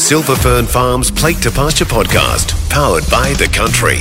Silver Fern Farms Plate to Pasture podcast, powered by The Country.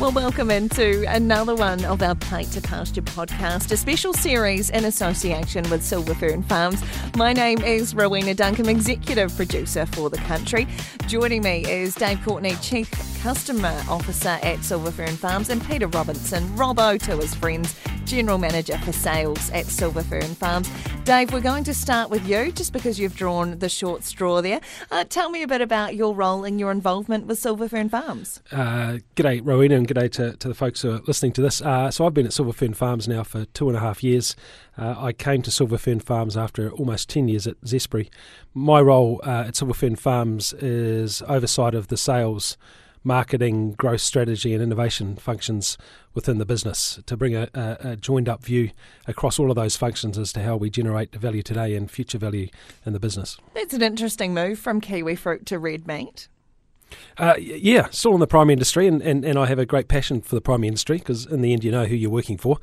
Well, welcome into another one of our Plate to Pasture podcast, a special series in association with Silver Fern Farms. My name is Rowena Duncum, executive producer for the country. Joining me is Dave Courtney, chief customer officer at Silver Fern Farms, and Peter Robinson, Robbo to his friends, general manager for sales at Silver Fern Farms. Dave, we're going to start with you just because you've drawn the short straw there. Uh, tell me a bit about your role and your involvement with Silver Fern Farms. Uh, g'day, Rowena, and g'day to, to the folks who are listening to this. Uh, so I've been at Silver Fern Farms now for two and a half years. Uh, I came to Silver Fern Farms after almost 10 years at Zespri. My role uh, at Silver Fern Farms is oversight of the sales marketing, growth strategy, and innovation functions within the business to bring a, a, joined up view across all of those functions as to how we generate value today and future value in the business. That's an interesting move from kiwi fruit to red meat. Uh, yeah, still in the primary industry, and, and, and I have a great passion for the primary industry because in the end, you know who you're working for.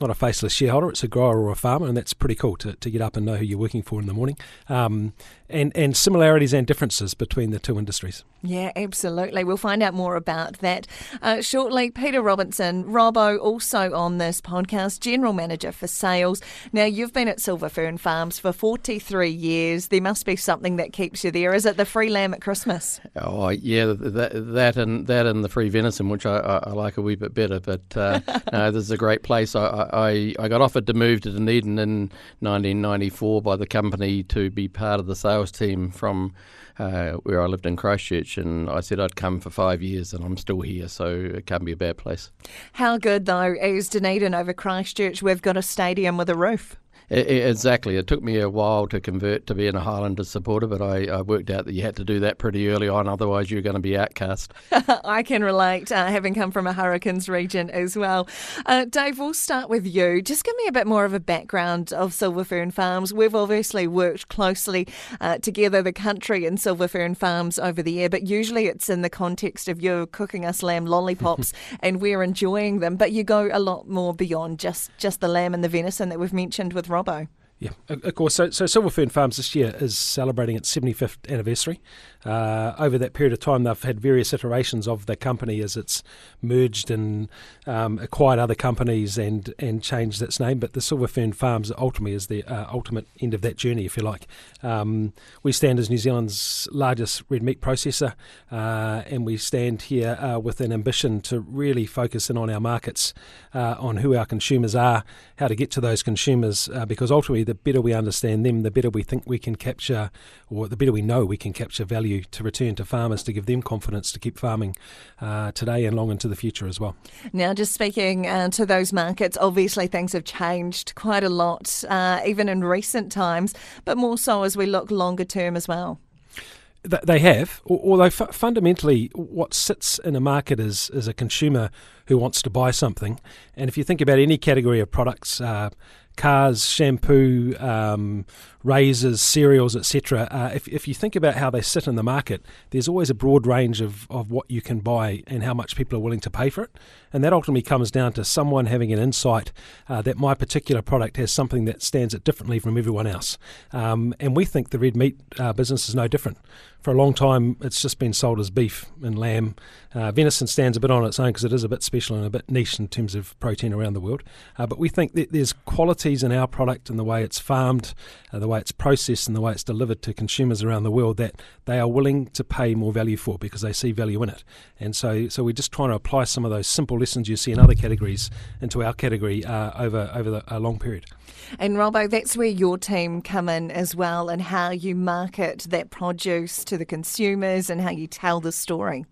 Not a faceless shareholder, it's a grower or a farmer, and that's pretty cool to, to get up and know who you're working for in the morning. Um, and, and similarities and differences between the two industries. Yeah, absolutely. We'll find out more about that uh, shortly. Peter Robinson, Robbo, also on this podcast, General Manager for Sales. Now, you've been at Silver Fern Farms for 43 years. There must be something that keeps you there. Is it the free lamb at Christmas? Oh, yeah, that, that and that and the free venison, which I, I, I like a wee bit better. But uh, no, this is a great place. I, I, I got offered to move to Dunedin in 1994 by the company to be part of the sales team from uh, where I lived in Christchurch, and I said I'd come for five years, and I'm still here, so it can't be a bad place. How good though is Dunedin over Christchurch? We've got a stadium with a roof. It, it, exactly. It took me a while to convert to being a Highlanders supporter, but I, I, worked out that you had to do that pretty early on, otherwise you're going to be outcast. I can relate, uh, having come from a Hurricanes region as well. Uh, Dave, we'll start with you. Just give me a bit more of a background of Silver Fern Farms. We've obviously worked closely uh, together, the country and Silver Fern Farms over the year, but usually it's in the context of you cooking us lamb lollipops and we're enjoying them. But you go a lot more beyond just, just the lamb and the venison that we've mentioned with Robbo. Yeah, of course. So, so Silver Fern Farms this year is celebrating its 75th anniversary. Uh, over that period of time, they've had various iterations of the company as it's merged and um, acquired other companies and, and changed its name. But the Silver Fern Farms ultimately is the uh, ultimate end of that journey, if you like. Um, we stand as New Zealand's largest red meat processor, uh, and we stand here uh, with an ambition to really focus in on our markets, uh, on who our consumers are, how to get to those consumers, uh, because ultimately the better we understand them, the better we think we can capture, or the better we know we can capture value value to return to farmers to give them confidence to keep farming uh, today and long into the future as well. Now, just speaking uh, to those markets, obviously things have changed quite a lot, uh, even in recent times, but more so as we look longer term as well. They have, although fundamentally, what sits in a market is, is a consumer who wants to buy something. And if you think about any category of products, uh, cars, shampoo, um, razors, cereals, etc. Uh, if, if you think about how they sit in the market, there's always a broad range of, of what you can buy and how much people are willing to pay for it. And that ultimately comes down to someone having an insight uh, that my particular product has something that stands it differently from everyone else. Um, and we think the red meat uh, business is no different. For a long time, it's just been sold as beef and lamb. Uh, venison stands a bit on its own because it is a bit special and a bit niche in terms of protein around the world. Uh, but we think that there's qualities in our product and the way it's farmed, uh, the way it's processed, and the way it's delivered to consumers around the world that they are willing to pay more value for because they see value in it. And so, so we're just trying to apply some of those simple lessons you see in other categories into our category uh, over over the, a long period. And Robbo, that's where your team come in as well, and how you market that produce to the consumers and how you tell the story.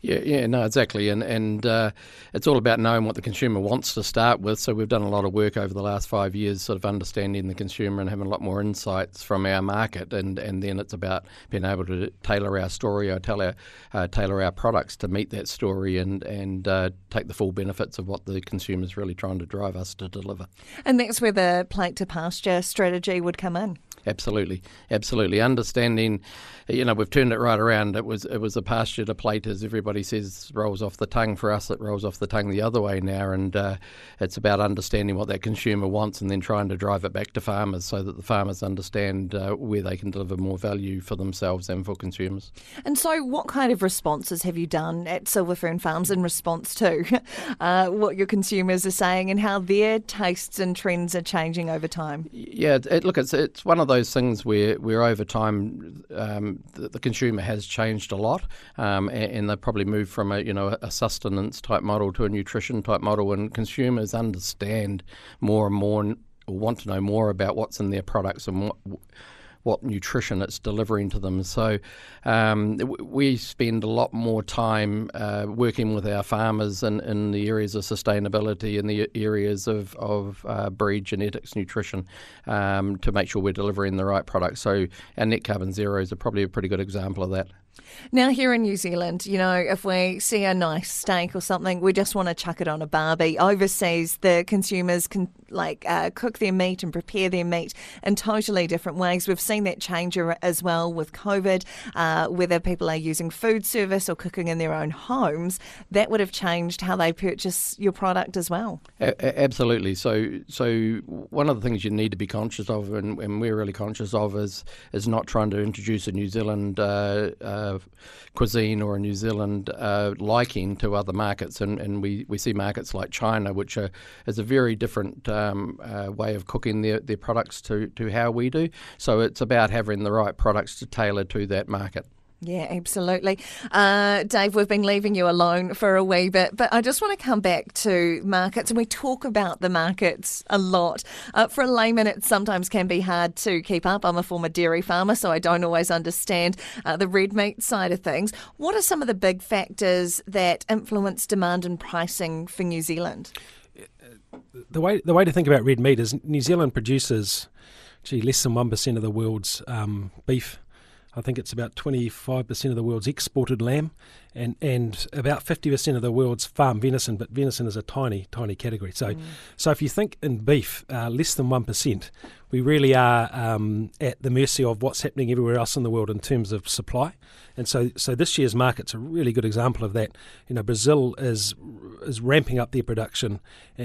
Yeah, yeah, no, exactly, and and uh, it's all about knowing what the consumer wants to start with. So we've done a lot of work over the last five years, sort of understanding the consumer and having a lot more insights from our market, and, and then it's about being able to tailor our story or tell our, uh, tailor our products to meet that story and and uh, take the full benefits of what the consumer is really trying to drive us to deliver. And that's where the plate to pasture strategy would come in. Absolutely, absolutely. Understanding, you know, we've turned it right around. It was it was a pasture to plate, as everybody says, rolls off the tongue. For us, it rolls off the tongue the other way now, and uh, it's about understanding what that consumer wants and then trying to drive it back to farmers so that the farmers understand uh, where they can deliver more value for themselves and for consumers. And so, what kind of responses have you done at Silver Fern Farms in response to uh, what your consumers are saying and how their tastes and trends are changing over time? Yeah, it, look, it's it's one of those things where, where over time um, the, the, consumer has changed a lot, um, and, and they've probably moved from a you know a sustenance type model to a nutrition type model, and consumers understand more and more and want to know more about what's in their products and what what nutrition it's delivering to them. So um, we spend a lot more time uh, working with our farmers in, in the areas of sustainability, in the areas of, of uh, breed genetics, nutrition, um, to make sure we're delivering the right product. So our net carbon zeros are probably a pretty good example of that. Now, here in New Zealand, you know, if we see a nice steak or something, we just want to chuck it on a barbie. Overseas, the consumers can like uh, cook their meat and prepare their meat in totally different ways. We've seen that change as well with COVID, uh, whether people are using food service or cooking in their own homes. That would have changed how they purchase your product as well. A- absolutely. So, so one of the things you need to be conscious of, and, and we're really conscious of, is is not trying to introduce a New Zealand. Uh, uh cuisine or a New Zealand uh, liking to other markets, and, and we, we see markets like China, which are, is a very different um, uh, way of cooking their, their products to, to how we do. So it's about having the right products to tailor to that market. Yeah, absolutely. Uh, Dave, we've been leaving you alone for a wee bit, but I just want to come back to markets, and we talk about the markets a lot. Uh, for a layman, it sometimes can be hard to keep up. I'm a former dairy farmer, so I don't always understand uh, the red meat side of things. What are some of the big factors that influence demand and pricing for New Zealand? The way the way to think about red meat is New Zealand produces, gee, less than one percent of the world's um, beef I think it's about 25% of the world's exported lamb and, and about 50% of the world's farm venison, but venison is a tiny, tiny category. So, mm. so if you think in beef, uh, less than 1%, we really are um, at the mercy of what's happening everywhere else in the world in terms of supply. And so, so this year's market's a really good example of that. You know, Brazil is is ramping up their production,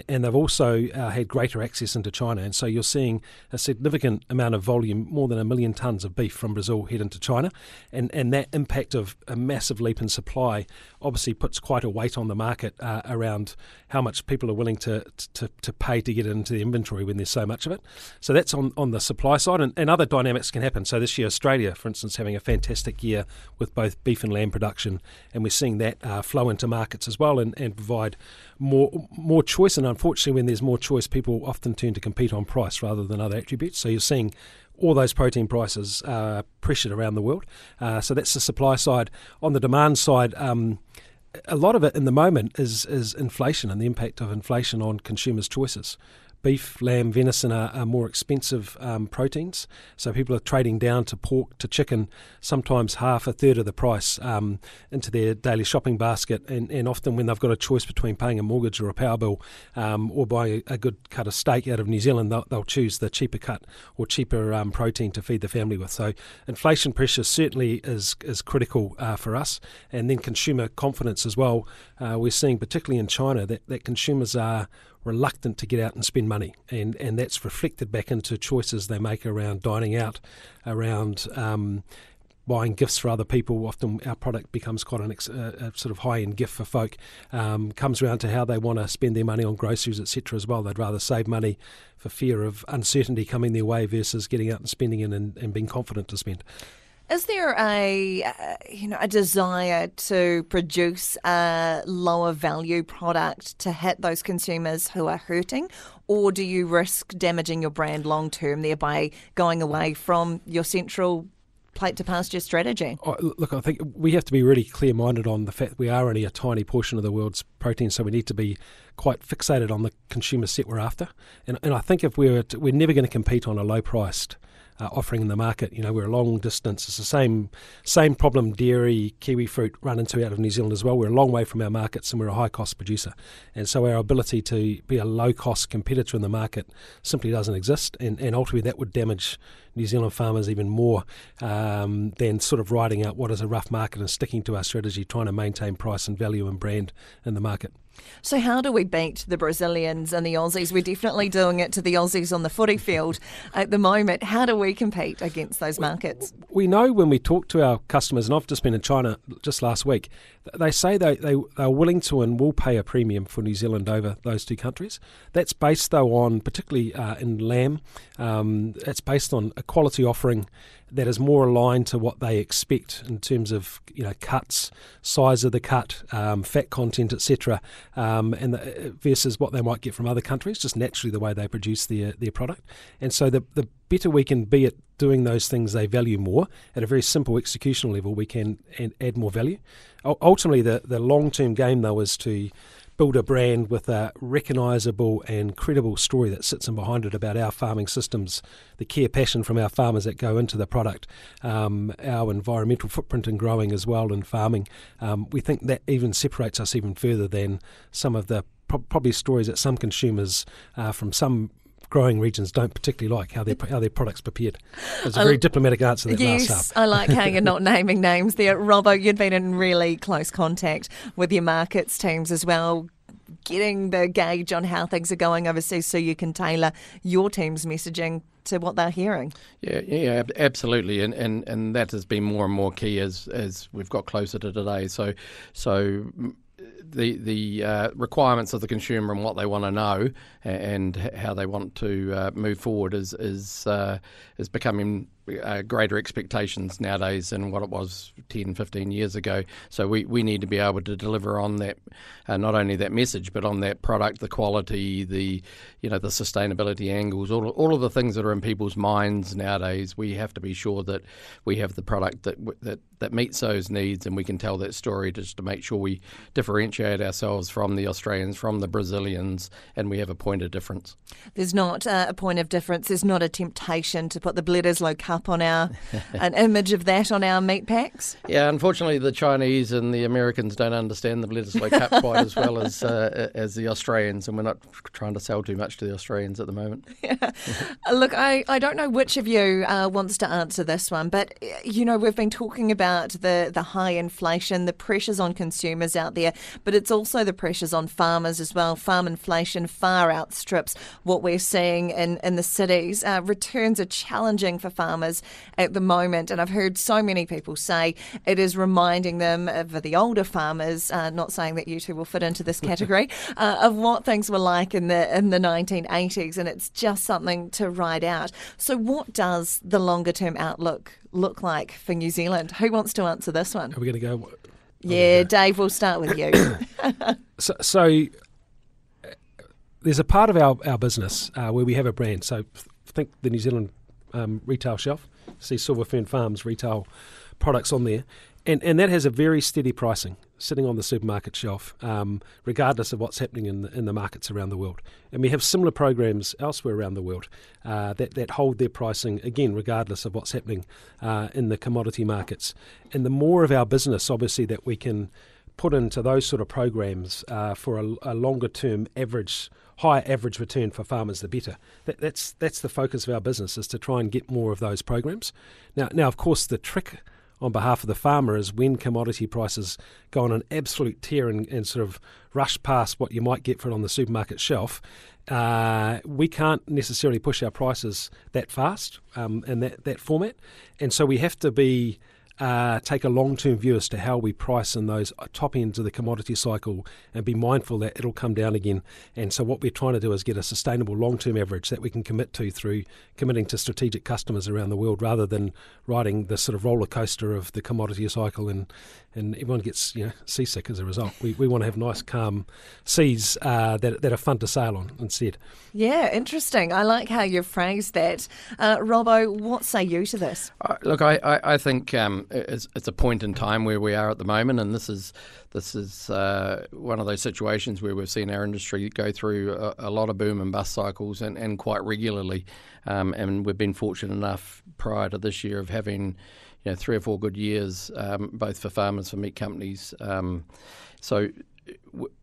and they've also uh, had greater access into China. And so you're seeing a significant amount of volume, more than a million tons of beef from Brazil head into China, and and that impact of a massive leap in supply obviously puts quite a weight on the market uh, around how much people are willing to, to to pay to get it into the inventory when there's so much of it. So that's on, on the supply side, and, and other dynamics can happen. So this year, Australia, for instance, having a fantastic year with both beef and lamb production, and we're seeing that uh, flow into markets as well and, and provide more more choice. And unfortunately, when there's more choice, people often turn to compete on price rather than other attributes. So you're seeing all those protein prices are pressured around the world. Uh, so that's the supply side. On the demand side, um, a lot of it in the moment is is inflation and the impact of inflation on consumers' choices beef, lamb, venison are, are more expensive um, proteins. So people are trading down to pork, to chicken, sometimes half, a third of the price um, into their daily shopping basket. And, and often when they've got a choice between paying a mortgage or a power bill um, or buying a, a, good cut of steak out of New Zealand, they'll, they'll choose the cheaper cut or cheaper um, protein to feed the family with. So inflation pressure certainly is, is critical uh, for us. And then consumer confidence as well. Uh, we're seeing, particularly in China, that, that consumers are reluctant to get out and spend money, and and that's reflected back into choices they make around dining out, around. Um, buying gifts for other people. Often our product becomes quite an ex, a sort of high end gift for folk. Um, comes around to how they want to spend their money on groceries, etc. As well, they'd rather save money for fear of uncertainty coming their way versus getting out and spending it and, and being confident to spend. Is there a uh, you know a desire to produce a lower value product to hit those consumers who are hurting, or do you risk damaging your brand long term, thereby going away from your central plate to pasture strategy? Oh, look, I think we have to be really clear minded on the fact we are only a tiny portion of the world's protein, so we need to be quite fixated on the consumer set we're after. And, and I think if we were, to, we're never going to compete on a low priced uh, offering in the market. You know, we're a long distance. It's the same same problem dairy, kiwi fruit run into out of New Zealand as well. We're a long way from our markets and we're a high cost producer. And so our ability to be a low cost competitor in the market simply doesn't exist. And, and ultimately that would damage New Zealand farmers even more um, than sort of riding out what is a rough market and sticking to our strategy, trying to maintain price and value and brand in the market. So, how do we beat the Brazilians and the Aussies? We're definitely doing it to the Aussies on the footy field at the moment. How do we compete against those markets? We know when we talk to our customers, and I've just been in China just last week, they say they, they, are willing to and will pay a premium for New Zealand over those two countries. That's based, though, on particularly uh, in lamb, um, it's based on a quality offering that is more aligned to what they expect in terms of you know cuts, size of the cut, um, fat content, etc., um, and the, versus what they might get from other countries, just naturally the way they produce their their product. And so the the better we can be at doing those things they value more at a very simple executional level, we can add more value. Ultimately, the the long term game though is to build a brand with a recognisable and credible story that sits in behind it about our farming systems, the care passion from our farmers that go into the product, um, our environmental footprint in growing as well in farming. Um, we think that even separates us even further than some of the probably stories that some consumers uh, from some growing regions don't particularly like how their how their products prepared. It's a very diplomatic answer that yes, last I like how you're not naming names there. Robbo, You've been in really close contact with your markets teams as well getting the gauge on how things are going overseas so you can tailor your team's messaging to what they're hearing. Yeah, yeah, absolutely, and, and and that has been more and more key as as we've got closer to today. So so the the uh, requirements of the consumer and what they want to know and how they want to uh, move forward is is uh, is becoming uh, greater expectations nowadays than what it was 10, 15 years ago. So we, we need to be able to deliver on that, uh, not only that message, but on that product, the quality, the you know the sustainability angles, all all of the things that are in people's minds nowadays. We have to be sure that we have the product that that that meets those needs, and we can tell that story just to make sure we differentiate ourselves from the Australians, from the Brazilians, and we have a point of difference. There's not uh, a point of difference. There's not a temptation to put the Bledisloe Cup on our an image of that on our meat packs. Yeah, unfortunately, the Chinese and the Americans don't understand the Bledisloe Cup quite as well as uh, as the Australians, and we're not trying to sell too much to the Australians at the moment. Yeah. Look, I, I don't know which of you uh, wants to answer this one, but you know we've been talking about about the, the high inflation, the pressures on consumers out there, but it's also the pressures on farmers as well. Farm inflation far outstrips what we're seeing in, in the cities. Uh, returns are challenging for farmers at the moment, and I've heard so many people say it is reminding them of the older farmers, uh, not saying that you two will fit into this category, uh, of what things were like in the in the 1980s, and it's just something to ride out. So, what does the longer term outlook look like for New Zealand? Who wants to answer this one? Are we going to go? Yeah, go. Dave, we'll start with you. so, so, there's a part of our, our business uh, where we have a brand. So think the New Zealand um, retail shelf, see Silver Fern Farms retail products on there, and and that has a very steady pricing sitting on the supermarket shelf, um, regardless of what's happening in the, in the markets around the world. And we have similar programs elsewhere around the world uh, that that hold their pricing again, regardless of what's happening uh, in the commodity markets. And the more of our business, obviously, that we can put into those sort of programs uh, for a, a longer term average higher average return for farmers, the better. That, that's that's the focus of our business is to try and get more of those programs. Now, now of course, the trick on behalf of the farmer is when commodity prices go on an absolute tear and, and sort of rush past what you might get for it on the supermarket shelf, uh, we can't necessarily push our prices that fast um, in that, that format. And so we have to be uh, take a long term view as to how we price in those top ends of the commodity cycle and be mindful that it'll come down again. And so, what we're trying to do is get a sustainable long term average that we can commit to through committing to strategic customers around the world rather than riding the sort of roller coaster of the commodity cycle and, and everyone gets you know seasick as a result. We, we want to have nice, calm seas uh, that, that are fun to sail on instead. Yeah, interesting. I like how you phrased that. Uh, Robbo, what say you to this? Uh, look, I, I, I think. Um, it's, it's, a point in time where we are at the moment, and this is this is uh, one of those situations where we've seen our industry go through a, a lot of boom and bust cycles, and, and quite regularly. Um, and we've been fortunate enough prior to this year of having you know three or four good years, um, both for farmers, and for meat companies. Um, so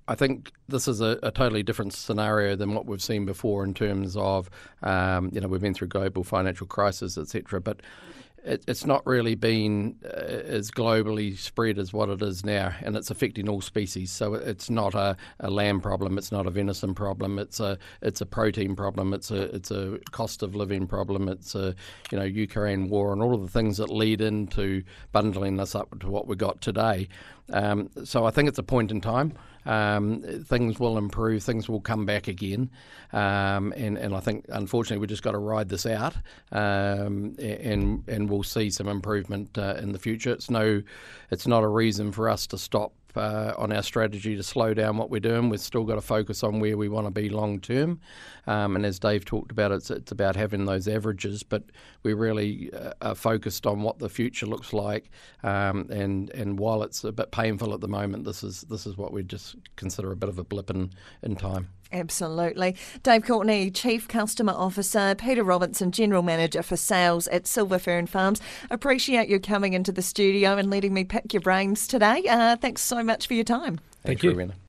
I think this is a, a, totally different scenario than what we've seen before in terms of, um, you know, we've been through global financial crisis, etc. But it, it's not really been uh, as globally spread as what it is now, and it's affecting all species. So it's not a, a, lamb problem, it's not a venison problem, it's a it's a protein problem, it's a it's a cost of living problem, it's a you know Ukraine war and all of the things that lead into bundling us up to what we got today. Um, so I think it's a point in time. Um, things will improve, things will come back again, um, and and I think unfortunately we've just got to ride this out, um, and and we'll see some improvement uh, in the future. It's no, it's not a reason for us to stop uh, on our strategy to slow down what we're doing. We've still got to focus on where we want to be long term. Um, and as Dave talked about, it's, it's about having those averages, but we really uh, are focused on what the future looks like. Um, and and while it's a bit painful at the moment, this is this is what we just consider a bit of a blip in, in time. Absolutely. Dave Courtney, Chief Customer Officer, Peter Robinson, General Manager for Sales at Silver Fern Farms. Appreciate you coming into the studio and letting me pick your brains today. Uh, thanks so much for your time. Thank Thanks, you.